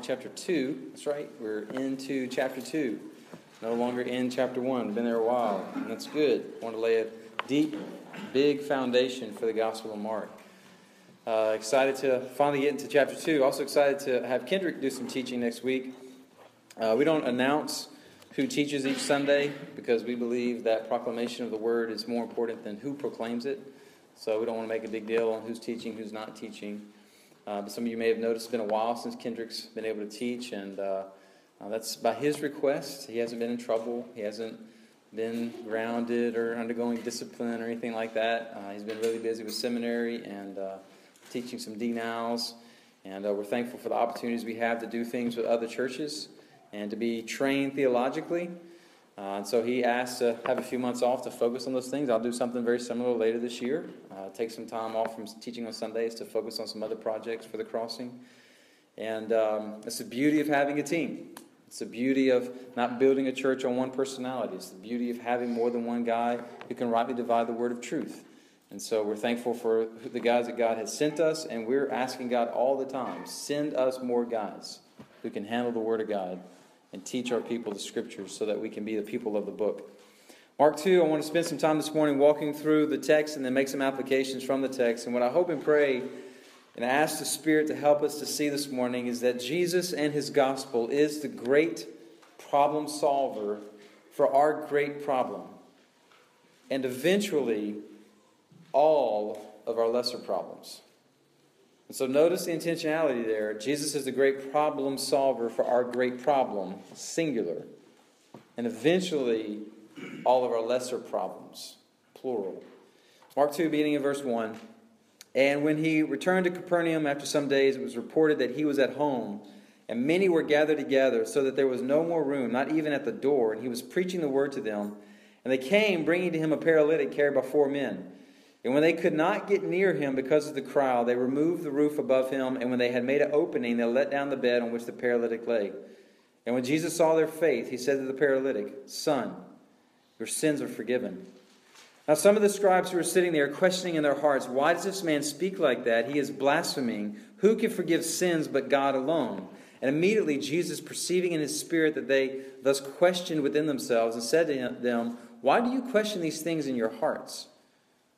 Mark chapter 2. That's right, we're into chapter 2. No longer in chapter 1. Been there a while, and that's good. I want to lay a deep, big foundation for the Gospel of Mark. Uh, excited to finally get into chapter 2. Also excited to have Kendrick do some teaching next week. Uh, we don't announce who teaches each Sunday because we believe that proclamation of the word is more important than who proclaims it. So we don't want to make a big deal on who's teaching, who's not teaching. Uh, but some of you may have noticed it's been a while since Kendrick's been able to teach, and uh, uh, that's by his request. He hasn't been in trouble. He hasn't been grounded or undergoing discipline or anything like that. Uh, he's been really busy with seminary and uh, teaching some D-nows. And uh, we're thankful for the opportunities we have to do things with other churches and to be trained theologically. Uh, and so he asked to have a few months off to focus on those things. I'll do something very similar later this year. Uh, take some time off from teaching on Sundays to focus on some other projects for the crossing. And um, it's the beauty of having a team. It's the beauty of not building a church on one personality. It's the beauty of having more than one guy who can rightly divide the word of truth. And so we're thankful for the guys that God has sent us, and we're asking God all the time send us more guys who can handle the word of God and teach our people the scriptures so that we can be the people of the book. Mark 2, I want to spend some time this morning walking through the text and then make some applications from the text. And what I hope and pray and ask the Spirit to help us to see this morning is that Jesus and his gospel is the great problem solver for our great problem. And eventually, all of our lesser problems. And so notice the intentionality there. Jesus is the great problem solver for our great problem, singular. And eventually, all of our lesser problems, plural. Mark 2, beginning in verse 1. And when he returned to Capernaum after some days, it was reported that he was at home, and many were gathered together, so that there was no more room, not even at the door. And he was preaching the word to them. And they came, bringing to him a paralytic carried by four men. And when they could not get near him because of the crowd, they removed the roof above him. And when they had made an opening, they let down the bed on which the paralytic lay. And when Jesus saw their faith, he said to the paralytic, Son, your sins are forgiven. Now, some of the scribes who were sitting there questioning in their hearts, Why does this man speak like that? He is blaspheming. Who can forgive sins but God alone? And immediately Jesus, perceiving in his spirit that they thus questioned within themselves, and said to them, Why do you question these things in your hearts?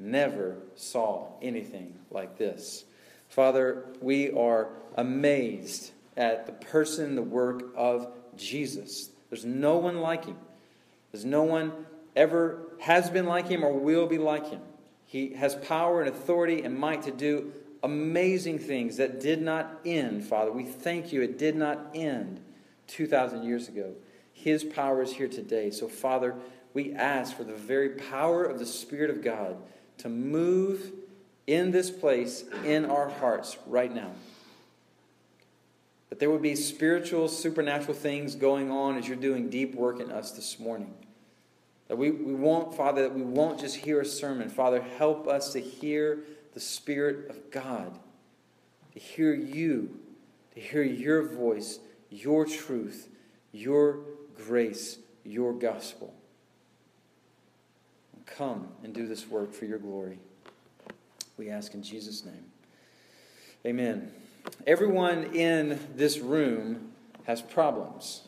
never saw anything like this. Father, we are amazed at the person, the work of Jesus. There's no one like him. There's no one ever has been like him or will be like him. He has power and authority and might to do amazing things that did not end, Father. We thank you. It did not end 2,000 years ago. His power is here today. So, Father, we ask for the very power of the Spirit of God to move in this place in our hearts right now. That there would be spiritual, supernatural things going on as you're doing deep work in us this morning. That we, we won't, Father, that we won't just hear a sermon. Father, help us to hear the Spirit of God, to hear you, to hear your voice, your truth, your grace, your gospel. Come and do this work for your glory. We ask in Jesus' name. Amen. Everyone in this room has problems.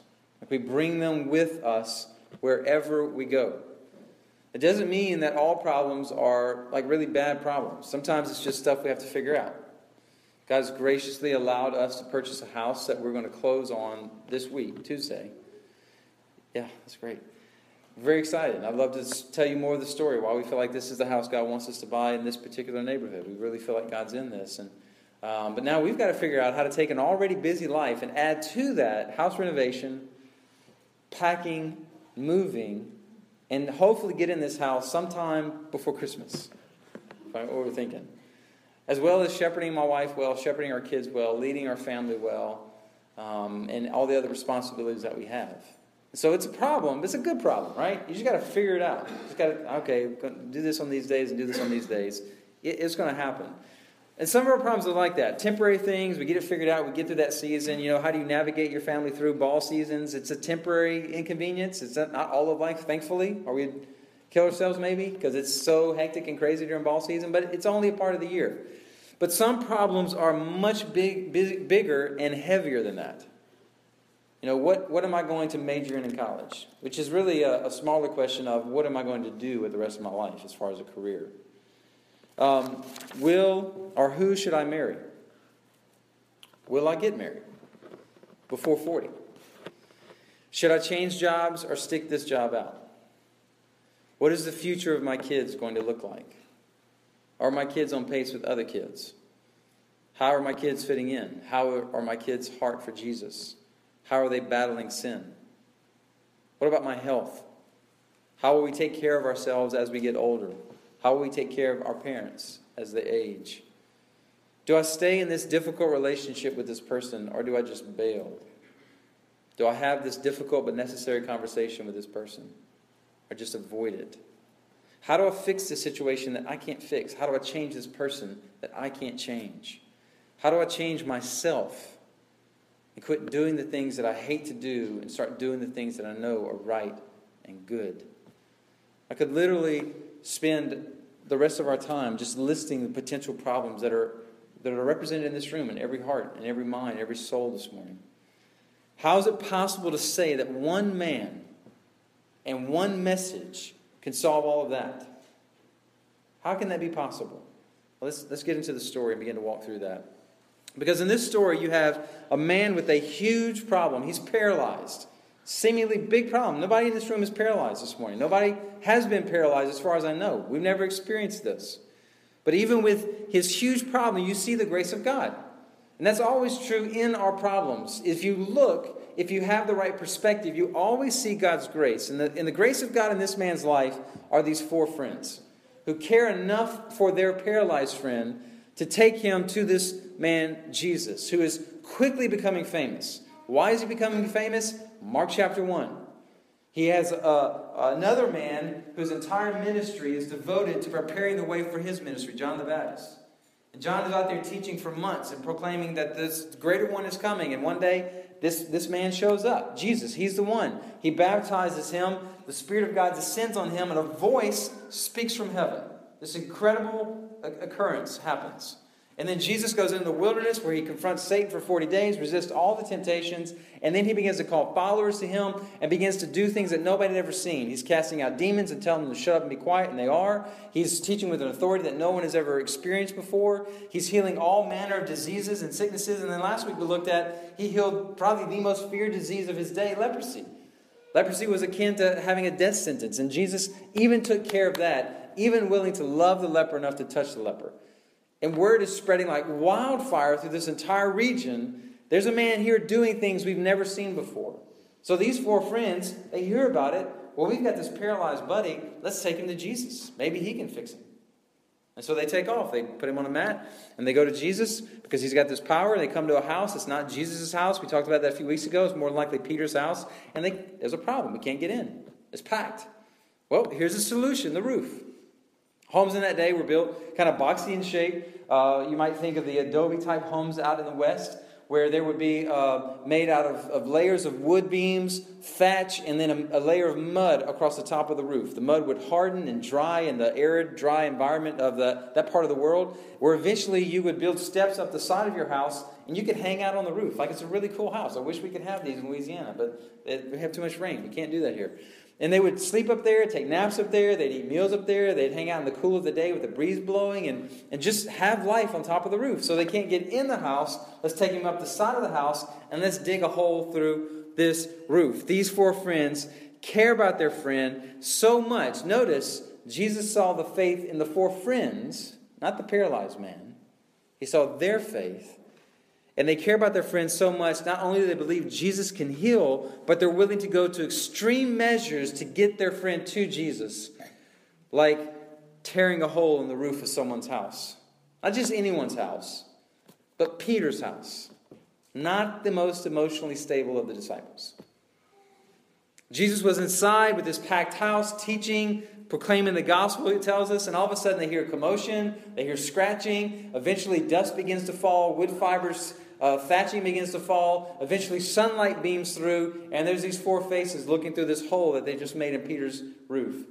We bring them with us wherever we go. It doesn't mean that all problems are like really bad problems. Sometimes it's just stuff we have to figure out. God has graciously allowed us to purchase a house that we're going to close on this week, Tuesday. Yeah, that's great very excited. I'd love to tell you more of the story, why we feel like this is the house God wants us to buy in this particular neighborhood. We really feel like God's in this. And, um, but now we've got to figure out how to take an already busy life and add to that house renovation, packing, moving, and hopefully get in this house sometime before Christmas. What we're thinking. As well as shepherding my wife well, shepherding our kids well, leading our family well, um, and all the other responsibilities that we have. So it's a problem. It's a good problem, right? You just got to figure it out. You just got to, okay, do this on these days and do this on these days. It, it's going to happen. And some of our problems are like that temporary things. We get it figured out. We get through that season. You know, how do you navigate your family through ball seasons? It's a temporary inconvenience. It's not all of life, thankfully. Or we'd kill ourselves maybe because it's so hectic and crazy during ball season, but it's only a part of the year. But some problems are much big, big, bigger and heavier than that. You know, what, what am I going to major in in college? Which is really a, a smaller question of what am I going to do with the rest of my life as far as a career. Um, will or who should I marry? Will I get married before 40? Should I change jobs or stick this job out? What is the future of my kids going to look like? Are my kids on pace with other kids? How are my kids fitting in? How are my kids' heart for Jesus? How are they battling sin? What about my health? How will we take care of ourselves as we get older? How will we take care of our parents as they age? Do I stay in this difficult relationship with this person or do I just bail? Do I have this difficult but necessary conversation with this person or just avoid it? How do I fix the situation that I can't fix? How do I change this person that I can't change? How do I change myself and quit doing the things that I hate to do and start doing the things that I know are right and good? I could literally spend the rest of our time just listing the potential problems that are, that are represented in this room, in every heart, in every mind, every soul this morning. How is it possible to say that one man and one message can solve all of that? How can that be possible? Well, let's, let's get into the story and begin to walk through that. Because in this story, you have a man with a huge problem. He's paralyzed. Seemingly big problem. Nobody in this room is paralyzed this morning. Nobody has been paralyzed as far as I know. We've never experienced this. But even with his huge problem, you see the grace of God. And that's always true in our problems. If you look, if you have the right perspective, you always see God's grace. And the, and the grace of God in this man's life are these four friends who care enough for their paralyzed friend to take him to this man, Jesus, who is quickly becoming famous. Why is he becoming famous? Mark chapter 1. He has uh, another man whose entire ministry is devoted to preparing the way for his ministry, John the Baptist. And John is out there teaching for months and proclaiming that this greater one is coming. And one day, this, this man shows up Jesus, he's the one. He baptizes him, the Spirit of God descends on him, and a voice speaks from heaven. This incredible occurrence happens. And then Jesus goes into the wilderness where he confronts Satan for 40 days, resists all the temptations, and then he begins to call followers to him and begins to do things that nobody had ever seen. He's casting out demons and telling them to shut up and be quiet, and they are. He's teaching with an authority that no one has ever experienced before. He's healing all manner of diseases and sicknesses. And then last week we looked at, he healed probably the most feared disease of his day, leprosy. Leprosy was akin to having a death sentence, and Jesus even took care of that, even willing to love the leper enough to touch the leper. And word is spreading like wildfire through this entire region. There's a man here doing things we've never seen before. So these four friends, they hear about it. Well, we've got this paralyzed buddy. Let's take him to Jesus. Maybe he can fix him. And so they take off. They put him on a mat and they go to Jesus because he's got this power. They come to a house. It's not Jesus' house. We talked about that a few weeks ago. It's more likely Peter's house. And they, there's a problem. We can't get in. It's packed. Well, here's a solution the roof. Homes in that day were built kind of boxy in shape. Uh, you might think of the adobe type homes out in the West, where there would be uh, made out of, of, layers of wood beams, thatch, and then a, a, layer of mud across the top of the roof. The mud would harden and dry in the arid, dry environment of the, that part of the world, where eventually you would build steps up the side of your house and you could hang out on the roof. Like it's a really cool house. I wish we could have these in Louisiana, but it, we have too much rain. We can't do that here. And they would sleep up there, take naps up there, they'd eat meals up there, they'd hang out in the cool of the day with the breeze blowing and, and just have life on top of the roof. So they can't get in the house. Let's take them up the side of the house and let's dig a hole through this roof. These four friends care about their friend so much. Notice, Jesus saw the faith in the four friends, not the paralyzed man. He saw their faith and they care about their friends so much, not only do they believe Jesus can heal, but they're willing to go to extreme measures to get their friend to Jesus, like tearing a hole in the roof of someone's house. Not just anyone's house, but Peter's house. not the most emotionally stable of the disciples. Jesus was inside with this packed house teaching, proclaiming the gospel, it tells us, and all of a sudden they hear commotion, they hear scratching. Eventually, dust begins to fall, wood fibers, uh, thatching begins to fall. Eventually, sunlight beams through, and there's these four faces looking through this hole that they just made in Peter's roof.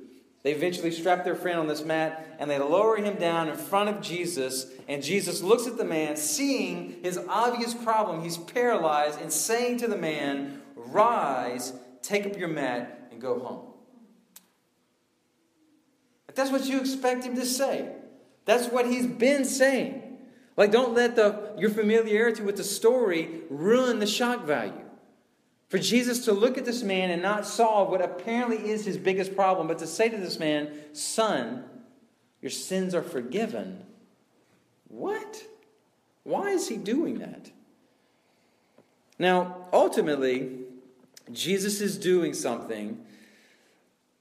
They eventually strap their friend on this mat and they lower him down in front of Jesus. And Jesus looks at the man, seeing his obvious problem. He's paralyzed, and saying to the man, Rise, take up your mat, and go home. But that's what you expect him to say. That's what he's been saying. Like, don't let the, your familiarity with the story ruin the shock value. For Jesus to look at this man and not solve what apparently is his biggest problem, but to say to this man, Son, your sins are forgiven. What? Why is he doing that? Now, ultimately, Jesus is doing something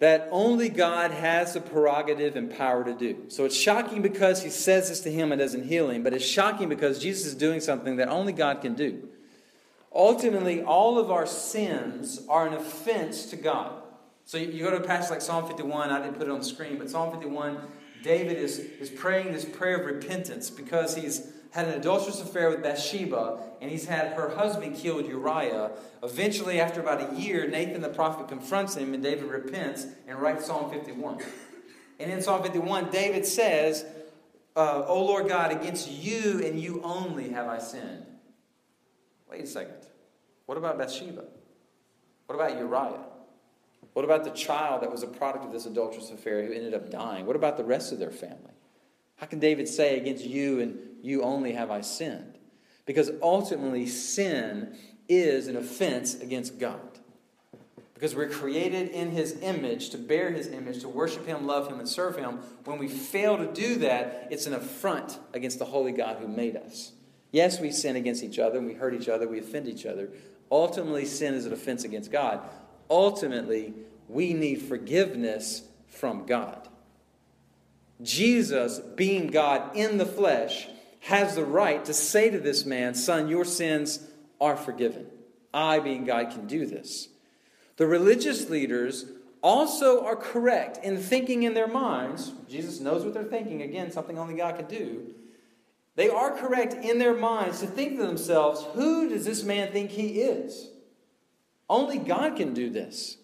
that only God has the prerogative and power to do. So it's shocking because he says this to him and doesn't heal him, but it's shocking because Jesus is doing something that only God can do. Ultimately, all of our sins are an offense to God. So you go to a passage like Psalm 51, I didn't put it on the screen, but Psalm 51, David is, is praying this prayer of repentance because he's had an adulterous affair with Bathsheba and he's had her husband killed, Uriah. Eventually, after about a year, Nathan the prophet confronts him and David repents and writes Psalm 51. And in Psalm 51, David says, uh, O Lord God, against you and you only have I sinned. Wait a second. What about Bathsheba? What about Uriah? What about the child that was a product of this adulterous affair who ended up dying? What about the rest of their family? How can David say, Against you and you only have I sinned? Because ultimately, sin is an offense against God. Because we're created in His image, to bear His image, to worship Him, love Him, and serve Him. When we fail to do that, it's an affront against the holy God who made us. Yes, we sin against each other and we hurt each other, we offend each other. Ultimately, sin is an offense against God. Ultimately, we need forgiveness from God. Jesus, being God in the flesh, has the right to say to this man, Son, your sins are forgiven. I, being God, can do this. The religious leaders also are correct in thinking in their minds, Jesus knows what they're thinking, again, something only God can do, they are correct in their minds to think to themselves, who does this man think he is? Only God can do this.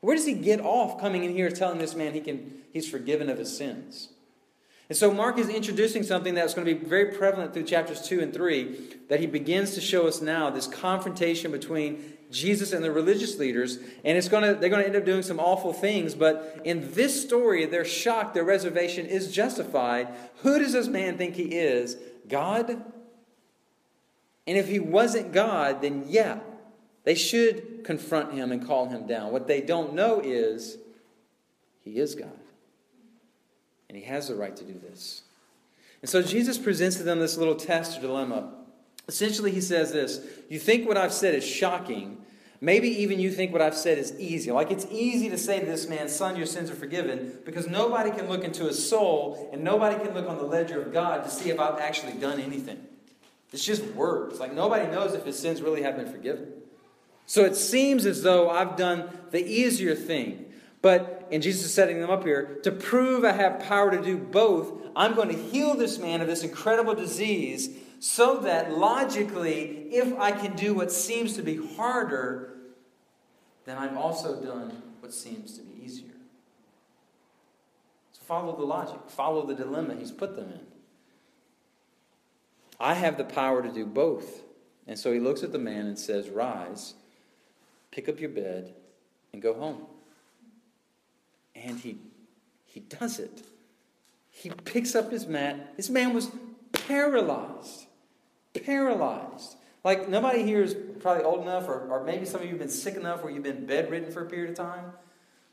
Where does he get off coming in here telling this man he can, he's forgiven of his sins? And so Mark is introducing something that's going to be very prevalent through chapters 2 and 3 that he begins to show us now this confrontation between Jesus and the religious leaders, and it's going to, they're going to end up doing some awful things. But in this story, their shock, their reservation is justified. Who does this man think he is? God? And if he wasn't God, then yeah, they should confront him and call him down. What they don't know is he is God. And he has the right to do this. And so Jesus presents to them this little test or dilemma. Essentially, he says this You think what I've said is shocking. Maybe even you think what I've said is easy. Like it's easy to say to this man, Son, your sins are forgiven, because nobody can look into his soul and nobody can look on the ledger of God to see if I've actually done anything. It's just words. Like nobody knows if his sins really have been forgiven. So it seems as though I've done the easier thing. But, and Jesus is setting them up here, to prove I have power to do both, I'm going to heal this man of this incredible disease so that logically, if I can do what seems to be harder, then I've also done what seems to be easier. So follow the logic, follow the dilemma he's put them in. I have the power to do both. And so he looks at the man and says, Rise, pick up your bed, and go home. And he, he does it. He picks up his mat. This man was paralyzed paralyzed. Like nobody here is probably old enough, or, or maybe some of you have been sick enough where you've been bedridden for a period of time.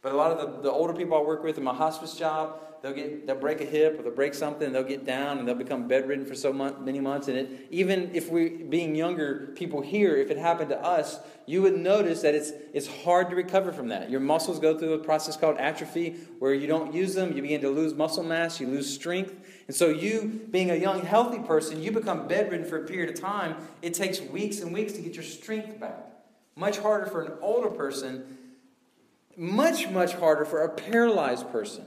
But a lot of the, the older people I work with in my hospice job, they'll get they'll break a hip or they'll break something, and they'll get down and they'll become bedridden for so many months. And it, even if we, being younger people here, if it happened to us, you would notice that it's it's hard to recover from that. Your muscles go through a process called atrophy, where you don't use them, you begin to lose muscle mass, you lose strength, and so you, being a young, healthy person, you become bedridden for a period of time. It takes weeks and weeks to get your strength back. Much harder for an older person much, much harder for a paralyzed person.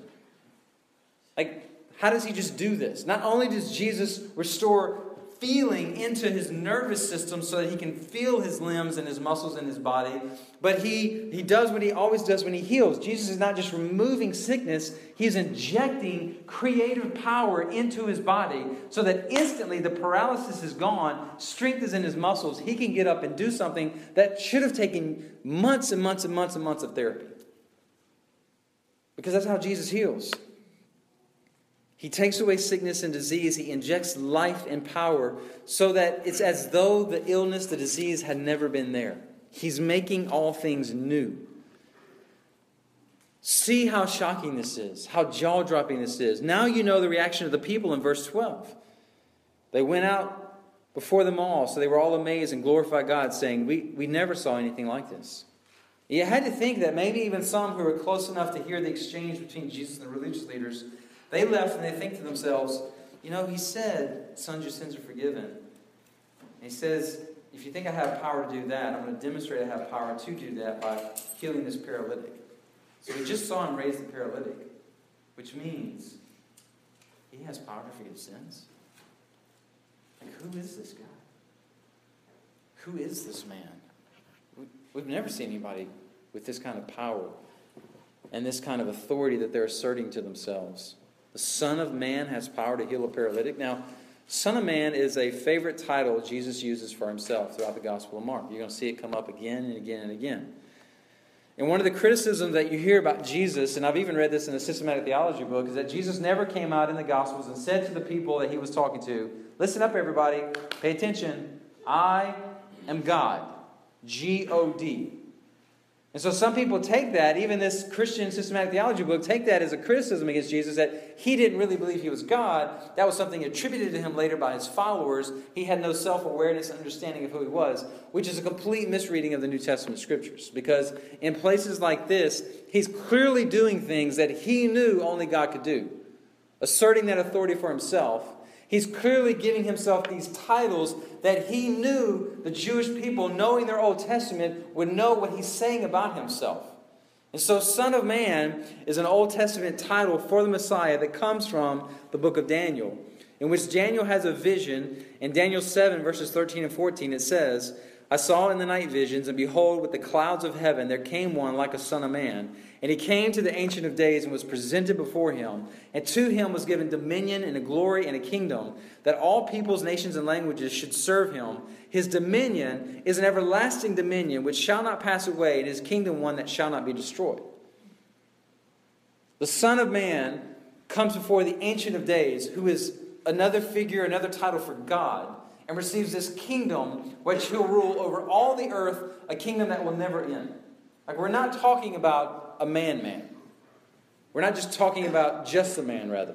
Like, how does he just do this? Not only does Jesus restore feeling into his nervous system so that he can feel his limbs and his muscles in his body. But he, he does what he always does when he heals. Jesus is not just removing sickness, he's injecting creative power into his body so that instantly the paralysis is gone, strength is in his muscles. He can get up and do something that should have taken months and months and months and months of therapy. Because that's how Jesus heals. He takes away sickness and disease. He injects life and power so that it's as though the illness, the disease had never been there. He's making all things new. See how shocking this is, how jaw dropping this is. Now you know the reaction of the people in verse 12. They went out before them all, so they were all amazed and glorified God, saying, We, we never saw anything like this. You had to think that maybe even some who were close enough to hear the exchange between Jesus and the religious leaders they left and they think to themselves, you know, he said, sons, your sins are forgiven. And he says, if you think I have power to do that, I'm going to demonstrate I have power to do that by healing this paralytic. So we just saw him raise the paralytic, which means he has power to forgive sins. Like, who is this guy? Who is this man? We've never seen anybody with this kind of power and this kind of authority that they're asserting to themselves. The Son of Man has power to heal a paralytic. Now, Son of Man is a favorite title Jesus uses for himself throughout the Gospel of Mark. You're going to see it come up again and again and again. And one of the criticisms that you hear about Jesus, and I've even read this in a systematic theology book, is that Jesus never came out in the Gospels and said to the people that he was talking to, Listen up, everybody, pay attention. I am God. G O D. And so some people take that, even this Christian systematic theology book, take that as a criticism against Jesus that he didn't really believe he was God. That was something attributed to him later by his followers. He had no self awareness and understanding of who he was, which is a complete misreading of the New Testament scriptures. Because in places like this, he's clearly doing things that he knew only God could do, asserting that authority for himself He's clearly giving himself these titles that he knew the Jewish people, knowing their Old Testament, would know what he's saying about himself. And so, Son of Man is an Old Testament title for the Messiah that comes from the book of Daniel, in which Daniel has a vision. In Daniel 7, verses 13 and 14, it says, I saw in the night visions, and behold, with the clouds of heaven there came one like a son of man. And he came to the Ancient of Days and was presented before him. And to him was given dominion and a glory and a kingdom, that all peoples, nations, and languages should serve him. His dominion is an everlasting dominion which shall not pass away, and his kingdom one that shall not be destroyed. The Son of Man comes before the Ancient of Days, who is another figure, another title for God and receives this kingdom which he'll rule over all the earth, a kingdom that will never end. Like, we're not talking about a man man. We're not just talking about just a man, rather.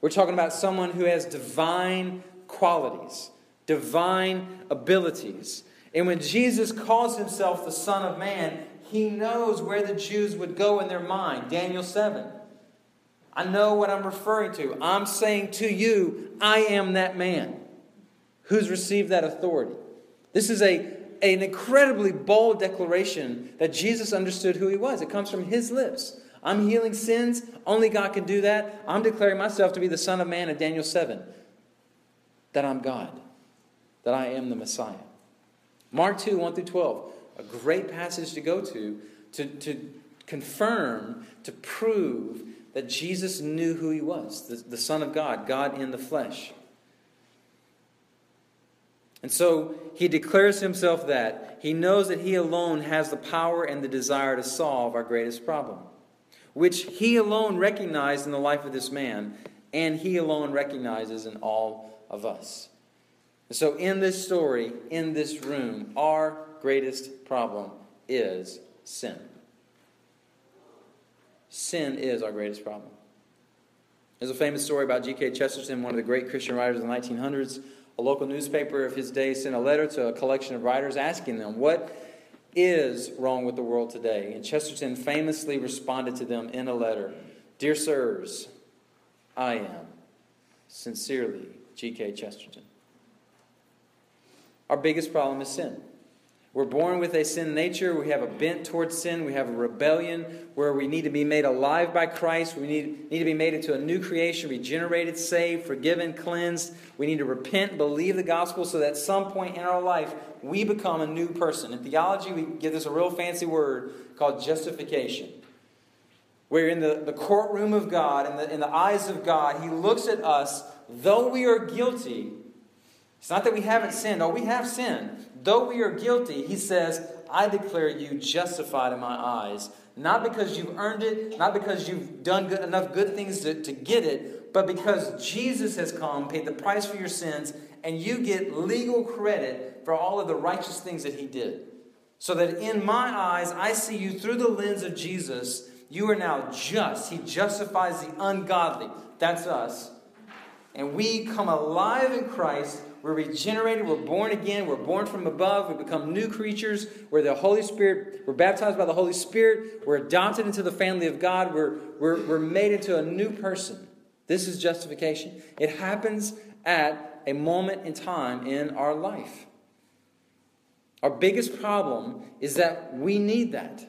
We're talking about someone who has divine qualities, divine abilities. And when Jesus calls himself the Son of Man, he knows where the Jews would go in their mind. Daniel 7. I know what I'm referring to. I'm saying to you, I am that man who's received that authority. This is a, an incredibly bold declaration that Jesus understood who he was. It comes from his lips. I'm healing sins. Only God can do that. I'm declaring myself to be the Son of Man in Daniel 7. That I'm God. That I am the Messiah. Mark 2, 1 through 12. A great passage to go to to, to confirm, to prove that Jesus knew who he was the, the Son of God, God in the flesh. And so he declares himself that. He knows that he alone has the power and the desire to solve our greatest problem, which he alone recognized in the life of this man, and he alone recognizes in all of us. And so, in this story, in this room, our greatest problem is sin. Sin is our greatest problem. There's a famous story about G.K. Chesterton, one of the great Christian writers in the 1900s. A local newspaper of his day sent a letter to a collection of writers asking them, What is wrong with the world today? And Chesterton famously responded to them in a letter Dear sirs, I am. Sincerely, G.K. Chesterton. Our biggest problem is sin. We're born with a sin nature. We have a bent towards sin. We have a rebellion where we need to be made alive by Christ. We need, need to be made into a new creation, regenerated, saved, forgiven, cleansed. We need to repent, believe the gospel, so that at some point in our life we become a new person. In theology, we give this a real fancy word called justification. Where in the, the courtroom of God, in the, in the eyes of God, He looks at us, though we are guilty. It's not that we haven't sinned, oh, we have sinned though we are guilty, he says, I declare you justified in my eyes. Not because you've earned it, not because you've done good, enough good things to, to get it, but because Jesus has come, paid the price for your sins, and you get legal credit for all of the righteous things that he did. So that in my eyes, I see you through the lens of Jesus. You are now just. He justifies the ungodly. That's us. And we come alive in Christ we're regenerated. We're born again. We're born from above. We become new creatures. We're the Holy Spirit. We're baptized by the Holy Spirit. We're adopted into the family of God. We're, we're, we're made into a new person. This is justification. It happens at a moment in time in our life. Our biggest problem is that we need that.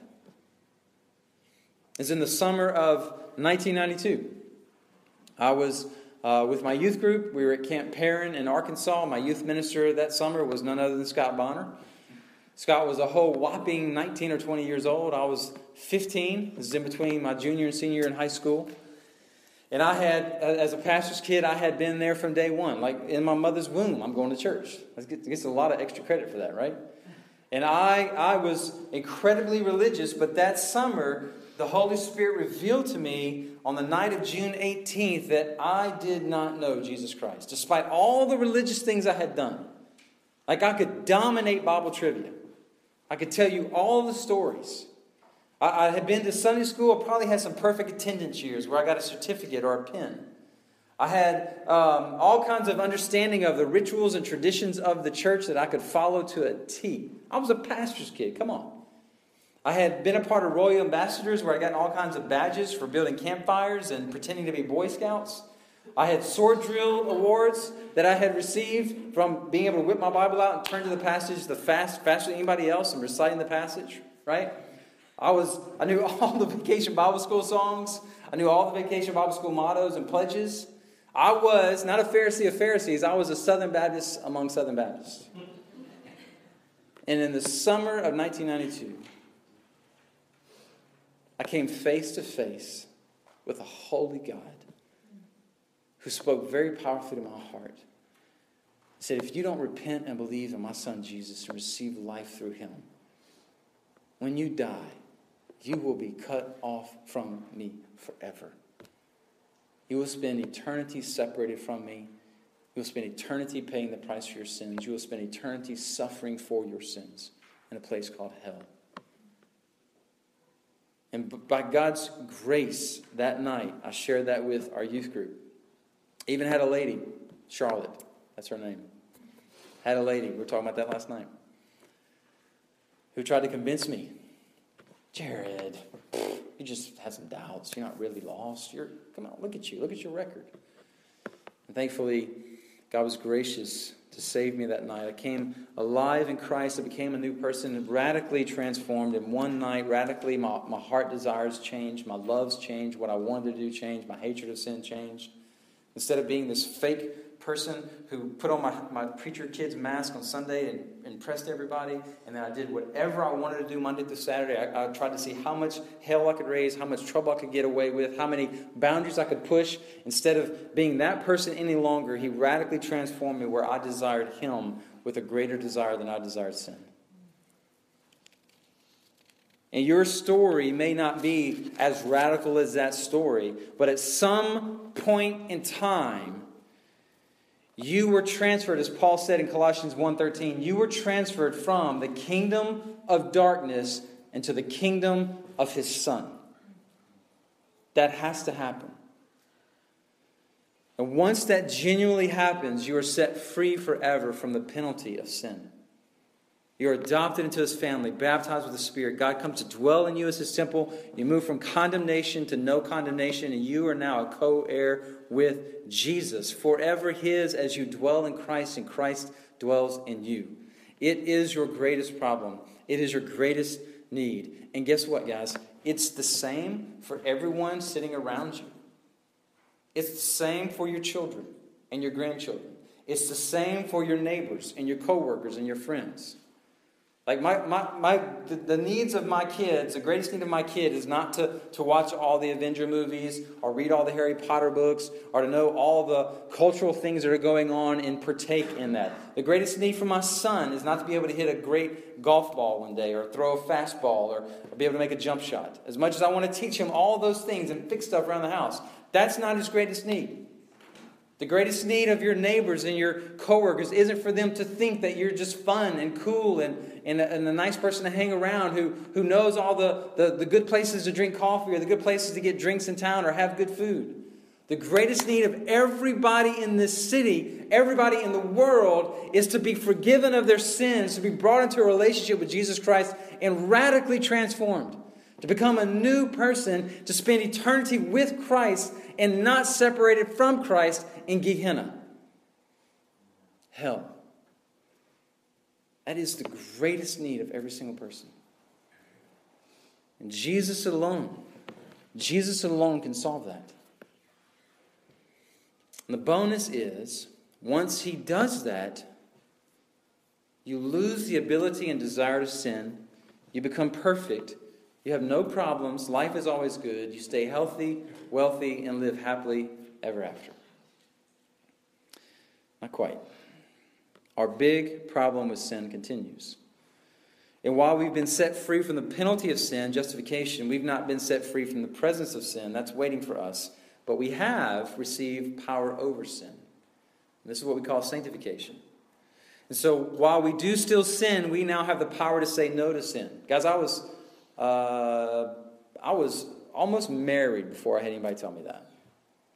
It's in the summer of 1992. I was uh, with my youth group, we were at Camp Paron in Arkansas. My youth minister that summer was none other than Scott Bonner. Scott was a whole whopping 19 or 20 years old. I was 15. This is in between my junior and senior in high school. And I had, as a pastor's kid, I had been there from day one. Like in my mother's womb, I'm going to church. That gets a lot of extra credit for that, right? And I, I was incredibly religious, but that summer, the Holy Spirit revealed to me on the night of June 18th that I did not know Jesus Christ, despite all the religious things I had done. Like I could dominate Bible trivia, I could tell you all the stories. I, I had been to Sunday school, I probably had some perfect attendance years where I got a certificate or a pin. I had um, all kinds of understanding of the rituals and traditions of the church that I could follow to a T. I was a pastor's kid, come on. I had been a part of Royal Ambassadors where I got all kinds of badges for building campfires and pretending to be Boy Scouts. I had sword drill awards that I had received from being able to whip my Bible out and turn to the passage the fast, faster than anybody else and reciting the passage, right? I was I knew all the vacation Bible school songs. I knew all the vacation Bible school mottos and pledges. I was not a Pharisee of Pharisees, I was a Southern Baptist among Southern Baptists. And in the summer of 1992, I came face to face with a holy God who spoke very powerfully to my heart. He said, If you don't repent and believe in my son Jesus and receive life through him, when you die, you will be cut off from me forever. You will spend eternity separated from me. You will spend eternity paying the price for your sins. You will spend eternity suffering for your sins in a place called hell. And by God's grace, that night, I shared that with our youth group. Even had a lady, Charlotte, that's her name. Had a lady, we were talking about that last night, who tried to convince me Jared, you just had some doubts. You're not really lost. You're, come on, look at you. Look at your record. And thankfully, God was gracious to save me that night. I came alive in Christ. I became a new person, radically transformed in one night. Radically, my, my heart desires changed. My loves changed. What I wanted to do changed. My hatred of sin changed. Instead of being this fake person who put on my, my preacher kid's mask on Sunday and impressed everybody, and then I did whatever I wanted to do Monday through Saturday. I, I, tried to see how much hell I could raise, how much trouble I could get away with, how many boundaries I could push. Instead of being that person any longer, he radically transformed me where I desired him with a greater desire than I desired sin. And your story may not be as radical as that story, but at some point in time, you were transferred, as Paul said in Colossians 1.13, you were transferred from the kingdom of darkness into the kingdom of his Son. That has to happen. And once that genuinely happens, you are set free forever from the penalty of sin. You are adopted into his family, baptized with the Spirit. God comes to dwell in you as his temple. You move from condemnation to no condemnation, and you are now a co heir with Jesus, forever his as you dwell in Christ, and Christ dwells in you. It is your greatest problem, it is your greatest need. And guess what, guys? It's the same for everyone sitting around you. It's the same for your children and your grandchildren. It's the same for your neighbors and your coworkers and your friends. Like my, my, my the, the, needs of my kids, the greatest need of my kid is not to, to watch all the Avenger movies or read all the Harry Potter books or to know all the cultural things that are going on and partake in that. The greatest need for my son is not to be able to hit a great golf ball one day or throw a fastball or, or be able to make a jump shot. As much as I want to teach him all those things and fix stuff around the house, that's not his greatest need. The greatest need of your neighbors and your coworkers isn't for them to think that you're just fun and cool and, and, a, and a nice person to hang around who, who knows all the, the, the good places to drink coffee or the good places to get drinks in town or have good food. The greatest need of everybody in this city, everybody in the world, is to be forgiven of their sins, to be brought into a relationship with Jesus Christ and radically transformed to become a new person, to spend eternity with Christ and not separated from Christ in Gehenna. Hell. That is the greatest need of every single person. And Jesus alone, Jesus alone can solve that. And the bonus is, once he does that, you lose the ability and desire to sin. You become perfect you have no problems. Life is always good. You stay healthy, wealthy, and live happily ever after. Not quite. Our big problem with sin continues. And while we've been set free from the penalty of sin, justification, we've not been set free from the presence of sin. That's waiting for us. But we have received power over sin. And this is what we call sanctification. And so while we do still sin, we now have the power to say no to sin. Guys, I was uh, I was almost married before I had anybody tell me that.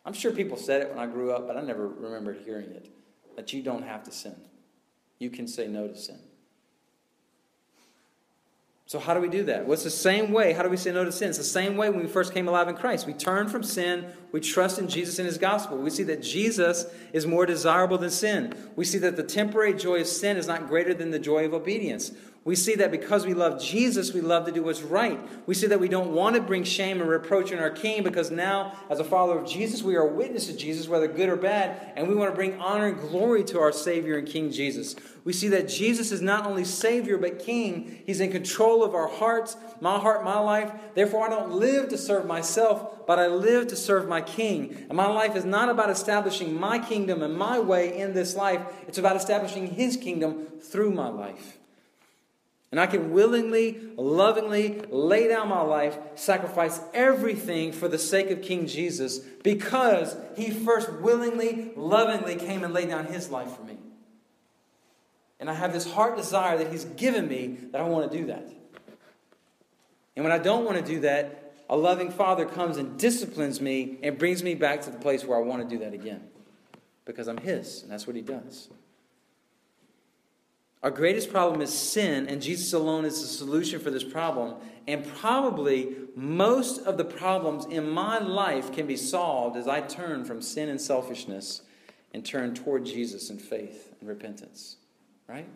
I'm sure people said it when I grew up, but I never remembered hearing it. That you don't have to sin. You can say no to sin. So, how do we do that? Well, it's the same way. How do we say no to sin? It's the same way when we first came alive in Christ. We turn from sin, we trust in Jesus and His gospel. We see that Jesus is more desirable than sin. We see that the temporary joy of sin is not greater than the joy of obedience. We see that because we love Jesus, we love to do what's right. We see that we don't want to bring shame and reproach on our King because now, as a follower of Jesus, we are a witness to Jesus, whether good or bad, and we want to bring honor and glory to our Savior and King Jesus. We see that Jesus is not only Savior, but King. He's in control of our hearts, my heart, my life. Therefore, I don't live to serve myself, but I live to serve my King. And my life is not about establishing my kingdom and my way in this life, it's about establishing His kingdom through my life. And I can willingly, lovingly lay down my life, sacrifice everything for the sake of King Jesus because he first willingly, lovingly came and laid down his life for me. And I have this heart desire that he's given me that I want to do that. And when I don't want to do that, a loving father comes and disciplines me and brings me back to the place where I want to do that again because I'm his, and that's what he does. Our greatest problem is sin, and Jesus alone is the solution for this problem. And probably most of the problems in my life can be solved as I turn from sin and selfishness and turn toward Jesus in faith and repentance. Right?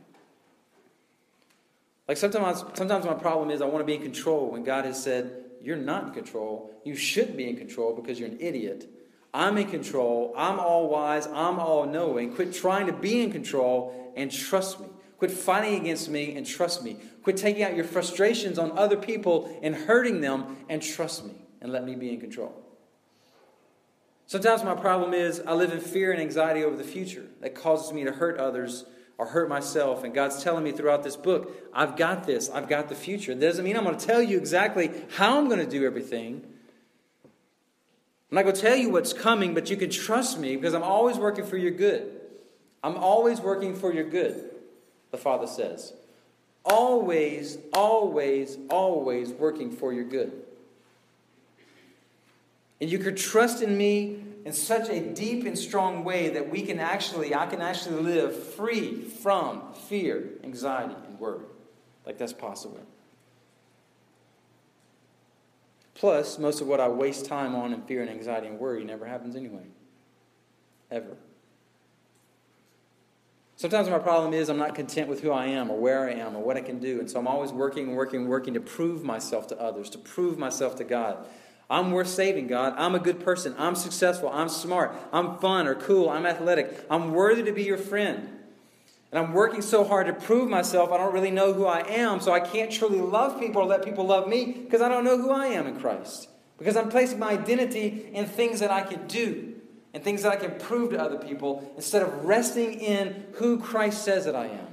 Like sometimes, sometimes my problem is I want to be in control when God has said, You're not in control. You should be in control because you're an idiot. I'm in control. I'm all wise. I'm all knowing. Quit trying to be in control and trust me. Quit fighting against me and trust me. Quit taking out your frustrations on other people and hurting them and trust me and let me be in control. Sometimes my problem is I live in fear and anxiety over the future that causes me to hurt others or hurt myself. And God's telling me throughout this book, I've got this, I've got the future. Doesn't mean I'm going to tell you exactly how I'm going to do everything. I'm not going to tell you what's coming, but you can trust me because I'm always working for your good. I'm always working for your good the Father says. Always, always, always working for your good. And you could trust in me in such a deep and strong way that we can actually, I can actually live free from fear, anxiety, and worry. Like that's possible. Plus, most of what I waste time on in fear and anxiety and worry never happens anyway. Ever. Sometimes my problem is I'm not content with who I am or where I am or what I can do. And so I'm always working working working to prove myself to others, to prove myself to God. I'm worth saving, God. I'm a good person. I'm successful. I'm smart. I'm fun or cool. I'm athletic. I'm worthy to be your friend. And I'm working so hard to prove myself, I don't really know who I am, so I can't truly love people or let people love me because I don't know who I am in Christ. Because I'm placing my identity in things that I can do and things that I can prove to other people instead of resting in who Christ says that I am.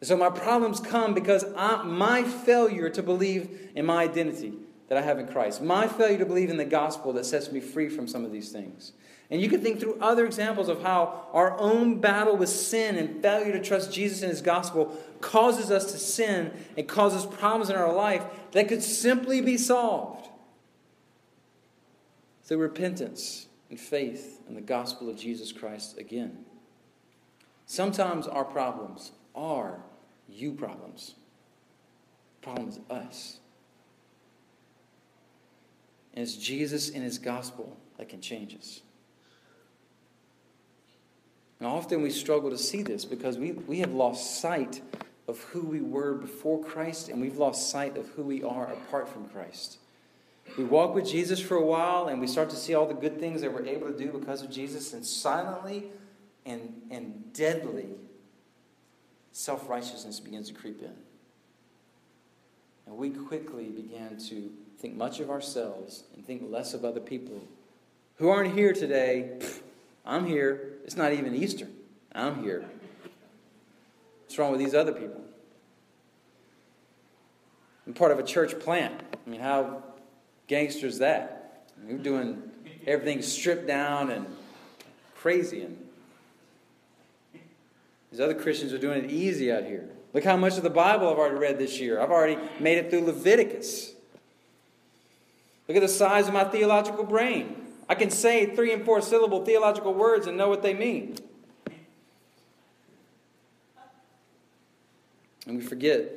And so my problems come because I, my failure to believe in my identity that I have in Christ, my failure to believe in the gospel that sets me free from some of these things. And you can think through other examples of how our own battle with sin and failure to trust Jesus and his gospel causes us to sin and causes problems in our life that could simply be solved through repentance and faith in the gospel of Jesus Christ again. Sometimes our problems are you problems. The problem is us. And it's Jesus and his gospel that can change us. And often we struggle to see this because we, we have lost sight of who we were before Christ and we've lost sight of who we are apart from Christ. We walk with Jesus for a while and we start to see all the good things that we're able to do because of Jesus, and silently and, and deadly, self righteousness begins to creep in. And we quickly begin to think much of ourselves and think less of other people who aren't here today. I'm here. It's not even Easter. I'm here. What's wrong with these other people? I'm part of a church plant. I mean, how gangster is that? We're doing everything stripped down and crazy, and these other Christians are doing it easy out here. Look how much of the Bible I've already read this year. I've already made it through Leviticus. Look at the size of my theological brain. I can say three and four syllable theological words and know what they mean. And we forget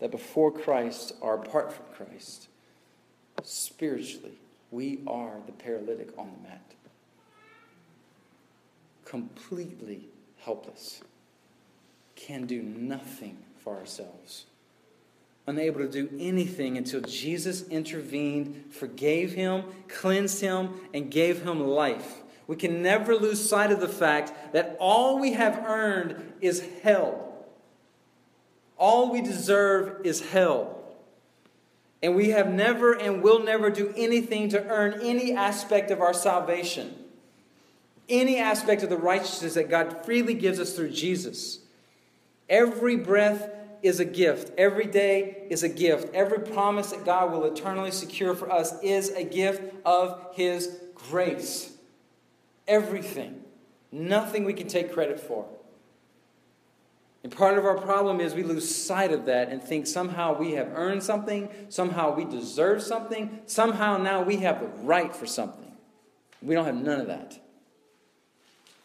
that before Christ or apart from Christ, spiritually, we are the paralytic on the mat. Completely helpless. Can do nothing for ourselves unable to do anything until Jesus intervened, forgave him, cleansed him, and gave him life. We can never lose sight of the fact that all we have earned is hell. All we deserve is hell. And we have never and will never do anything to earn any aspect of our salvation, any aspect of the righteousness that God freely gives us through Jesus. Every breath is a gift. Every day is a gift. Every promise that God will eternally secure for us is a gift of His grace. Everything. Nothing we can take credit for. And part of our problem is we lose sight of that and think somehow we have earned something, somehow we deserve something, somehow now we have the right for something. We don't have none of that.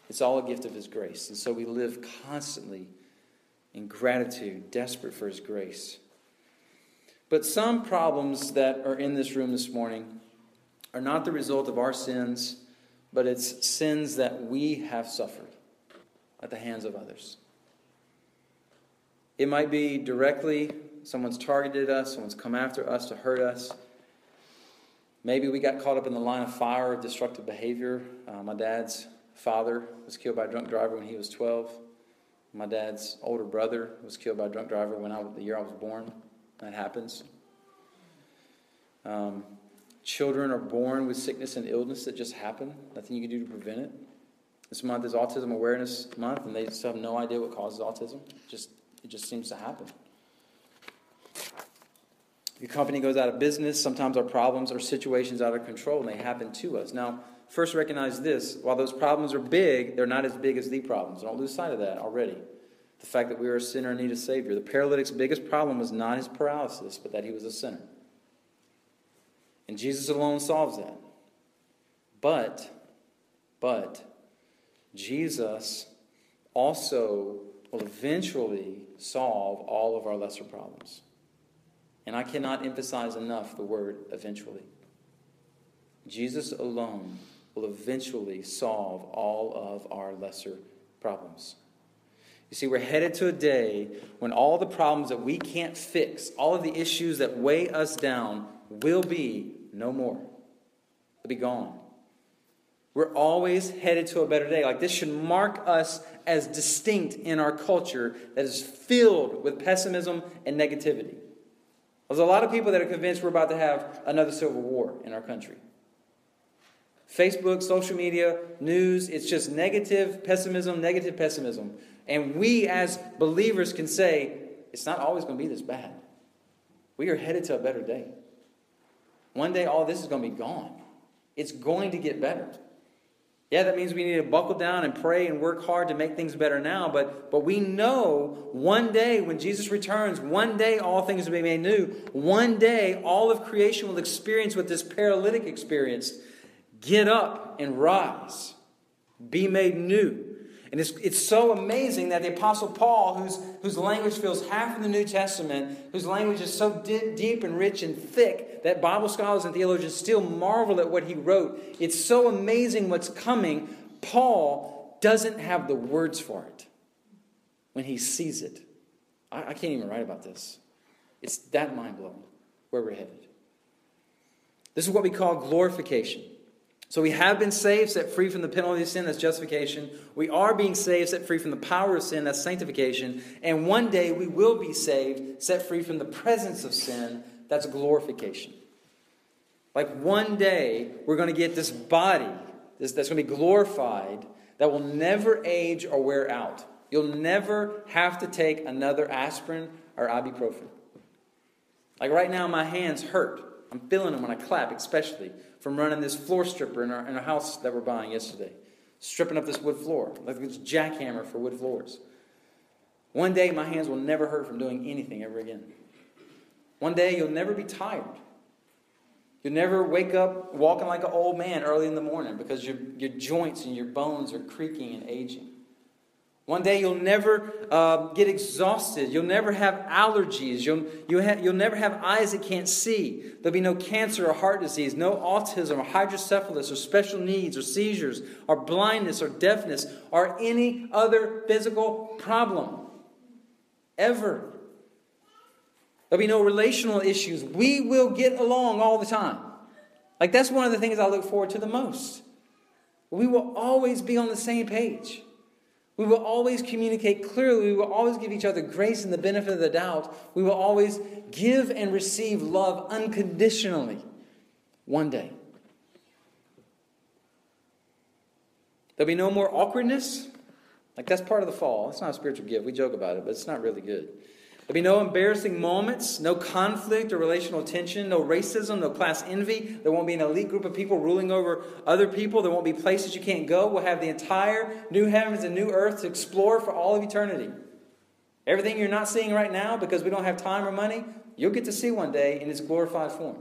It's all a gift of His grace. And so we live constantly in gratitude, desperate for His grace. But some problems that are in this room this morning are not the result of our sins, but it's sins that we have suffered at the hands of others. It might be directly, someone's targeted us, someone's come after us to hurt us. Maybe we got caught up in the line of fire of destructive behavior. Uh, my dad's father was killed by a drunk driver when he was 12. My dad's older brother was killed by a drunk driver when I, the year I was born. That happens. Um, children are born with sickness and illness that just happen. Nothing you can do to prevent it. This month is Autism Awareness Month, and they still have no idea what causes autism. Just it just seems to happen. Your company goes out of business. Sometimes our problems or situations out of control, and they happen to us. Now, first recognize this while those problems are big, they're not as big as the problems. Don't lose sight of that already. The fact that we are a sinner in need of Savior. The paralytic's biggest problem was not his paralysis, but that he was a sinner. And Jesus alone solves that. But, but, Jesus also will eventually solve all of our lesser problems. And I cannot emphasize enough the word eventually. Jesus alone will eventually solve all of our lesser problems. You see, we're headed to a day when all the problems that we can't fix, all of the issues that weigh us down, will be no more. They'll be gone. We're always headed to a better day. Like this should mark us as distinct in our culture that is filled with pessimism and negativity. There's a lot of people that are convinced we're about to have another civil war in our country. Facebook, social media, news, it's just negative pessimism, negative pessimism. And we as believers can say, it's not always going to be this bad. We are headed to a better day. One day, all this is going to be gone. It's going to get better. Yeah, that means we need to buckle down and pray and work hard to make things better now, but, but we know one day when Jesus returns, one day all things will be made new. One day all of creation will experience what this paralytic experienced get up and rise, be made new. And it's, it's so amazing that the Apostle Paul, whose, whose language fills half of the New Testament, whose language is so di- deep and rich and thick that Bible scholars and theologians still marvel at what he wrote. It's so amazing what's coming. Paul doesn't have the words for it when he sees it. I, I can't even write about this. It's that mind blowing where we're headed. This is what we call glorification. So we have been saved, set free from the penalty of sin, that's justification. We are being saved, set free from the power of sin, that's sanctification. And one day we will be saved, set free from the presence of sin, that's glorification. Like one day we're going to get this body that's going to be glorified that will never age or wear out. You'll never have to take another aspirin or ibuprofen. Like right now, my hands hurt. I'm feeling them when I clap, especially from running this floor stripper in our, in our house that we're buying yesterday. Stripping up this wood floor, like this jackhammer for wood floors. One day, my hands will never hurt from doing anything ever again. One day, you'll never be tired. You'll never wake up walking like an old man early in the morning because your, your joints and your bones are creaking and aging. One day you'll never uh, get exhausted. You'll never have allergies. You'll, you'll, ha- you'll never have eyes that can't see. There'll be no cancer or heart disease, no autism or hydrocephalus or special needs or seizures or blindness or deafness or any other physical problem. Ever. There'll be no relational issues. We will get along all the time. Like, that's one of the things I look forward to the most. We will always be on the same page. We will always communicate clearly. We will always give each other grace and the benefit of the doubt. We will always give and receive love unconditionally one day. There'll be no more awkwardness. Like that's part of the fall. It's not a spiritual gift. We joke about it, but it's not really good. There'll be no embarrassing moments, no conflict or relational tension, no racism, no class envy. There won't be an elite group of people ruling over other people. There won't be places you can't go. We'll have the entire new heavens and new earth to explore for all of eternity. Everything you're not seeing right now because we don't have time or money, you'll get to see one day in its glorified form.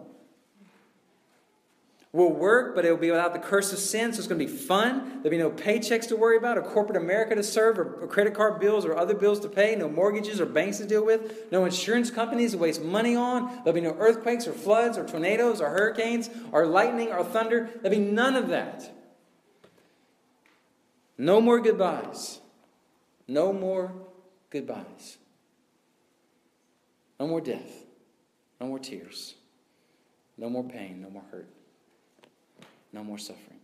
We'll work, but it'll be without the curse of sin, so it's going to be fun. There'll be no paychecks to worry about, or corporate America to serve, or credit card bills or other bills to pay, no mortgages or banks to deal with, no insurance companies to waste money on. There'll be no earthquakes or floods or tornadoes or hurricanes or lightning or thunder. There'll be none of that. No more goodbyes. No more goodbyes. No more death. No more tears. No more pain. No more hurt no more suffering.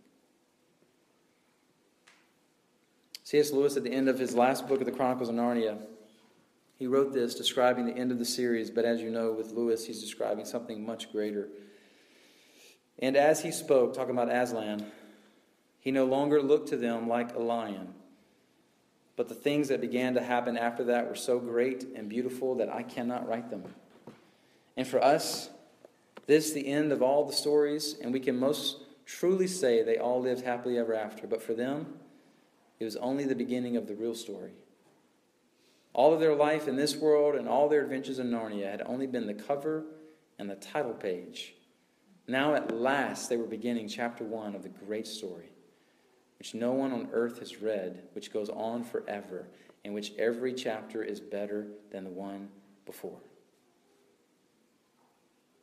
C.S. Lewis, at the end of his last book of the Chronicles of Narnia, he wrote this describing the end of the series, but as you know, with Lewis, he's describing something much greater. And as he spoke, talking about Aslan, he no longer looked to them like a lion. But the things that began to happen after that were so great and beautiful that I cannot write them. And for us, this the end of all the stories, and we can most truly say they all lived happily ever after, but for them, it was only the beginning of the real story. All of their life in this world and all their adventures in Narnia had only been the cover and the title page Now, at last, they were beginning chapter 1 of the great story, which no one on earth has read, which goes on forever, in which every chapter is better than the one before.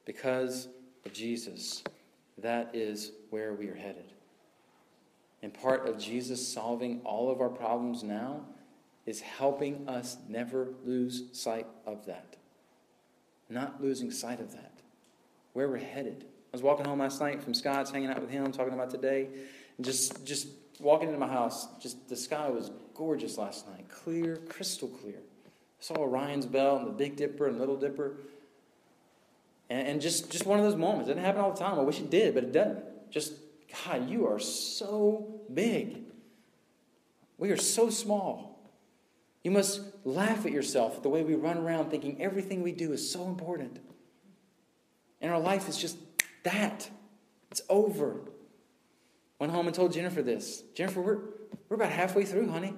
Because of Jesus, that is where we are headed. And part of Jesus solving all of our problems now is helping us never lose sight of that. Not losing sight of that. Where we're headed. I was walking home last night from Scott's, hanging out with him, talking about today, and just just walking into my house. Just the sky was gorgeous last night, clear, crystal clear. I saw Orion's belt and the Big Dipper and Little Dipper, and, and just just one of those moments. It doesn't happen all the time. I wish it did, but it doesn't. Just God, you are so big. We are so small. You must laugh at yourself the way we run around thinking everything we do is so important. And our life is just that. It's over. Went home and told Jennifer this. Jennifer, we're, we're about halfway through, honey.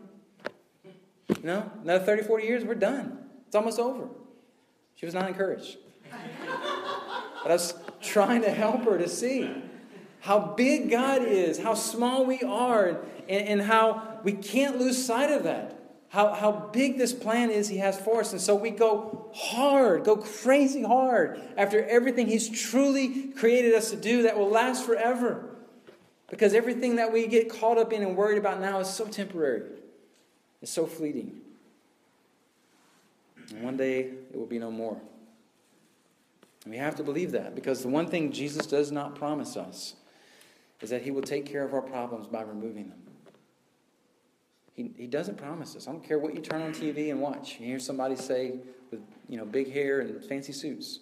You know, another 30, 40 years, we're done. It's almost over. She was not encouraged. but I was trying to help her to see how big God is, how small we are, and, and how we can't lose sight of that how, how big this plan is He has for us. And so we go hard, go crazy hard after everything He's truly created us to do that will last forever. Because everything that we get caught up in and worried about now is so temporary, it's so fleeting. And one day it will be no more. We have to believe that because the one thing Jesus does not promise us is that He will take care of our problems by removing them. He, he doesn't promise us. I don't care what you turn on TV and watch. You hear somebody say with you know big hair and fancy suits.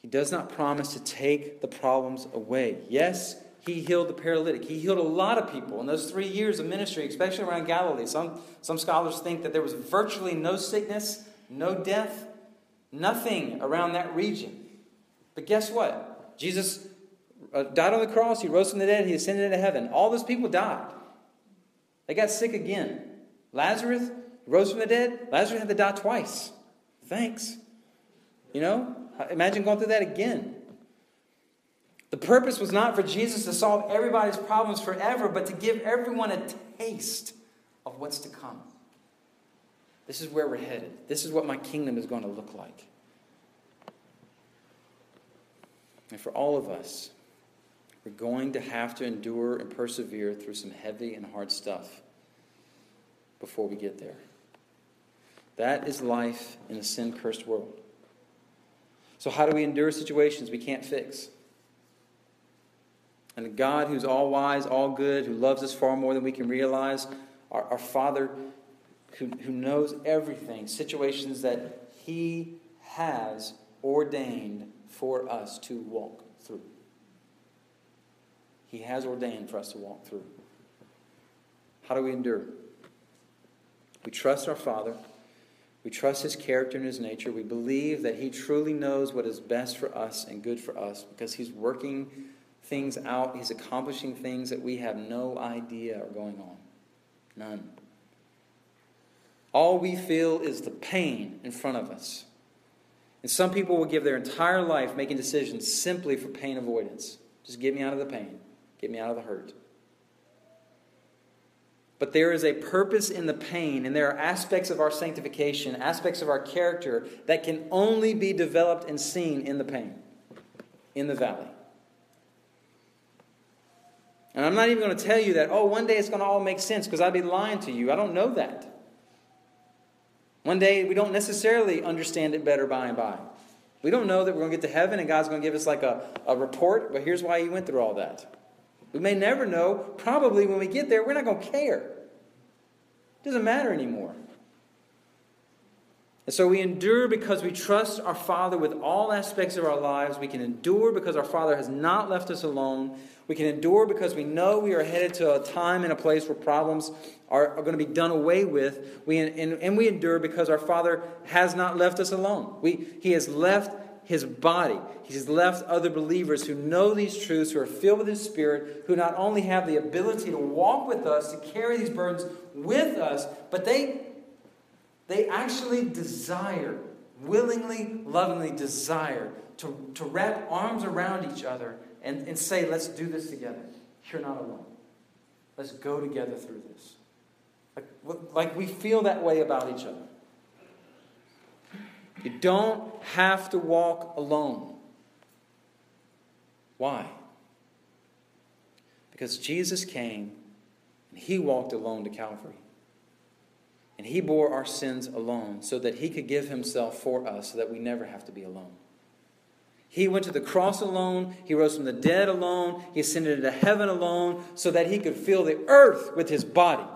He does not promise to take the problems away. Yes, he healed the paralytic. He healed a lot of people in those three years of ministry, especially around Galilee. Some, some scholars think that there was virtually no sickness, no death, nothing around that region. But guess what? Jesus uh, died on the cross, he rose from the dead, he ascended into heaven. All those people died. They got sick again. Lazarus rose from the dead. Lazarus had to die twice. Thanks. You know, imagine going through that again. The purpose was not for Jesus to solve everybody's problems forever, but to give everyone a taste of what's to come. This is where we're headed. This is what my kingdom is going to look like. And for all of us, we're going to have to endure and persevere through some heavy and hard stuff before we get there. That is life in a sin cursed world. So, how do we endure situations we can't fix? And God who's all wise, all good, who loves us far more than we can realize, our, our Father who, who knows everything, situations that He has ordained for us to walk through. He has ordained for us to walk through. How do we endure? We trust our Father. We trust His character and His nature. We believe that He truly knows what is best for us and good for us because He's working things out. He's accomplishing things that we have no idea are going on. None. All we feel is the pain in front of us. And some people will give their entire life making decisions simply for pain avoidance. Just get me out of the pain. Get me out of the hurt. But there is a purpose in the pain, and there are aspects of our sanctification, aspects of our character that can only be developed and seen in the pain, in the valley. And I'm not even going to tell you that, oh, one day it's going to all make sense because I'd be lying to you. I don't know that. One day we don't necessarily understand it better by and by. We don't know that we're going to get to heaven and God's going to give us like a, a report, but here's why He went through all that. We may never know. Probably when we get there, we're not going to care. It doesn't matter anymore. And so we endure because we trust our Father with all aspects of our lives. We can endure because our Father has not left us alone. We can endure because we know we are headed to a time and a place where problems are, are going to be done away with. We, and, and we endure because our Father has not left us alone. We, he has left his body. He's left other believers who know these truths, who are filled with his spirit, who not only have the ability to walk with us, to carry these burdens with us, but they, they actually desire, willingly, lovingly desire to, to wrap arms around each other and, and say, let's do this together. You're not alone. Let's go together through this. Like, like we feel that way about each other. You don't have to walk alone. Why? Because Jesus came and he walked alone to Calvary. And he bore our sins alone so that he could give himself for us so that we never have to be alone. He went to the cross alone. He rose from the dead alone. He ascended into heaven alone so that he could fill the earth with his body,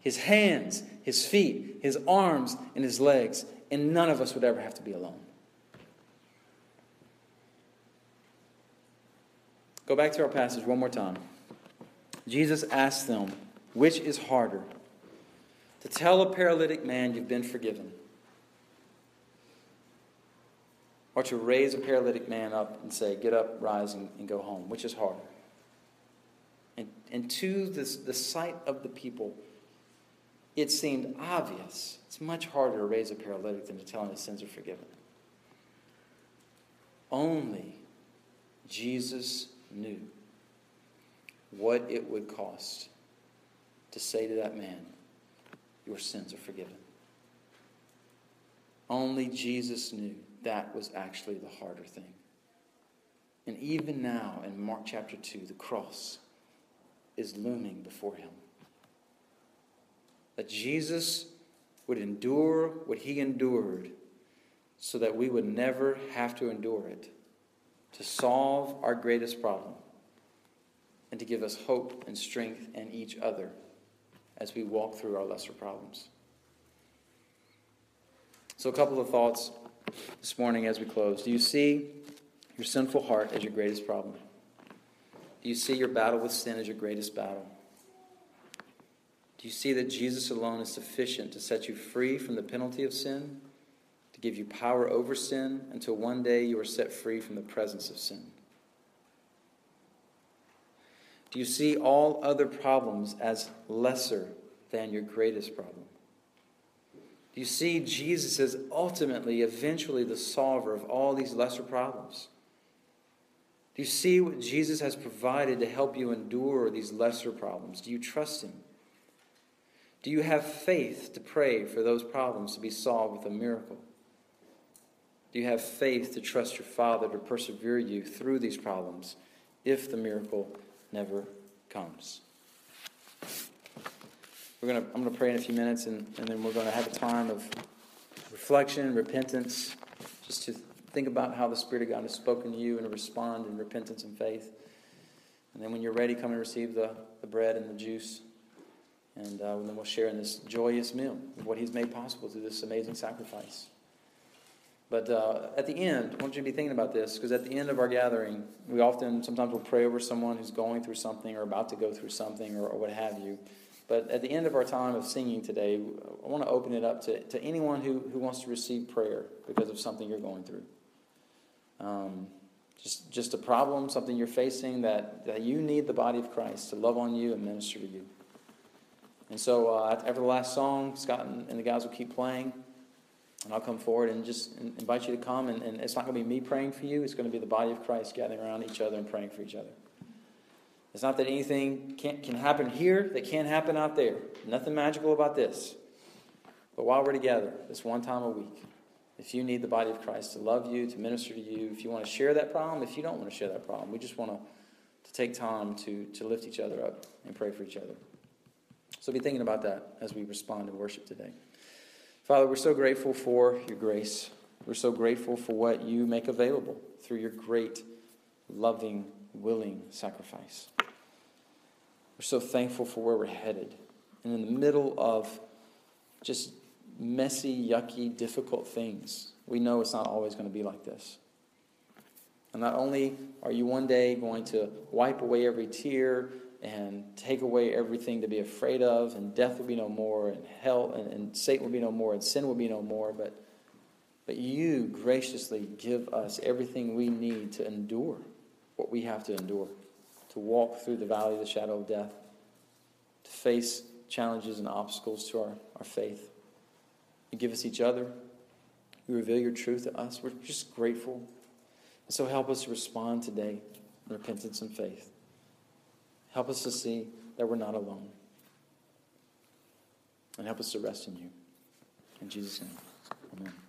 his hands, his feet, his arms, and his legs. And none of us would ever have to be alone. Go back to our passage one more time. Jesus asked them, Which is harder? To tell a paralytic man you've been forgiven or to raise a paralytic man up and say, Get up, rise, and, and go home? Which is harder? And, and to this, the sight of the people, it seemed obvious. It's much harder to raise a paralytic than to tell him his sins are forgiven. Only Jesus knew what it would cost to say to that man, Your sins are forgiven. Only Jesus knew that was actually the harder thing. And even now, in Mark chapter 2, the cross is looming before him. That Jesus would endure what he endured so that we would never have to endure it, to solve our greatest problem, and to give us hope and strength in each other as we walk through our lesser problems. So, a couple of thoughts this morning as we close. Do you see your sinful heart as your greatest problem? Do you see your battle with sin as your greatest battle? Do you see that Jesus alone is sufficient to set you free from the penalty of sin, to give you power over sin until one day you are set free from the presence of sin? Do you see all other problems as lesser than your greatest problem? Do you see Jesus as ultimately, eventually, the solver of all these lesser problems? Do you see what Jesus has provided to help you endure these lesser problems? Do you trust Him? Do you have faith to pray for those problems to be solved with a miracle? Do you have faith to trust your Father to persevere you through these problems if the miracle never comes? We're gonna, I'm going to pray in a few minutes, and, and then we're going to have a time of reflection, repentance, just to think about how the Spirit of God has spoken to you and respond in repentance and faith. And then when you're ready, come and receive the, the bread and the juice. And, uh, and then we'll share in this joyous meal of what He's made possible through this amazing sacrifice. But uh, at the end, I want you to be thinking about this because at the end of our gathering, we often, sometimes we'll pray over someone who's going through something or about to go through something or, or what have you. But at the end of our time of singing today, I want to open it up to, to anyone who, who wants to receive prayer because of something you're going through. Um, just, just a problem, something you're facing that, that you need the body of Christ to love on you and minister to you. And so uh, after the last song, Scott and, and the guys will keep playing. And I'll come forward and just invite you to come. And, and it's not going to be me praying for you, it's going to be the body of Christ gathering around each other and praying for each other. It's not that anything can, can happen here that can't happen out there. Nothing magical about this. But while we're together, this one time a week, if you need the body of Christ to love you, to minister to you, if you want to share that problem, if you don't want to share that problem, we just want to, to take time to, to lift each other up and pray for each other. So be thinking about that as we respond in worship today. Father, we're so grateful for your grace. We're so grateful for what you make available through your great, loving, willing sacrifice. We're so thankful for where we're headed. And in the middle of just messy, yucky, difficult things, we know it's not always going to be like this. And not only are you one day going to wipe away every tear and take away everything to be afraid of, and death will be no more, and hell and, and Satan will be no more, and sin will be no more, but, but you graciously give us everything we need to endure what we have to endure to walk through the valley of the shadow of death, to face challenges and obstacles to our, our faith. You give us each other. You reveal your truth to us. We're just grateful. So help us respond today in repentance and faith. Help us to see that we're not alone. And help us to rest in you. In Jesus' name, amen.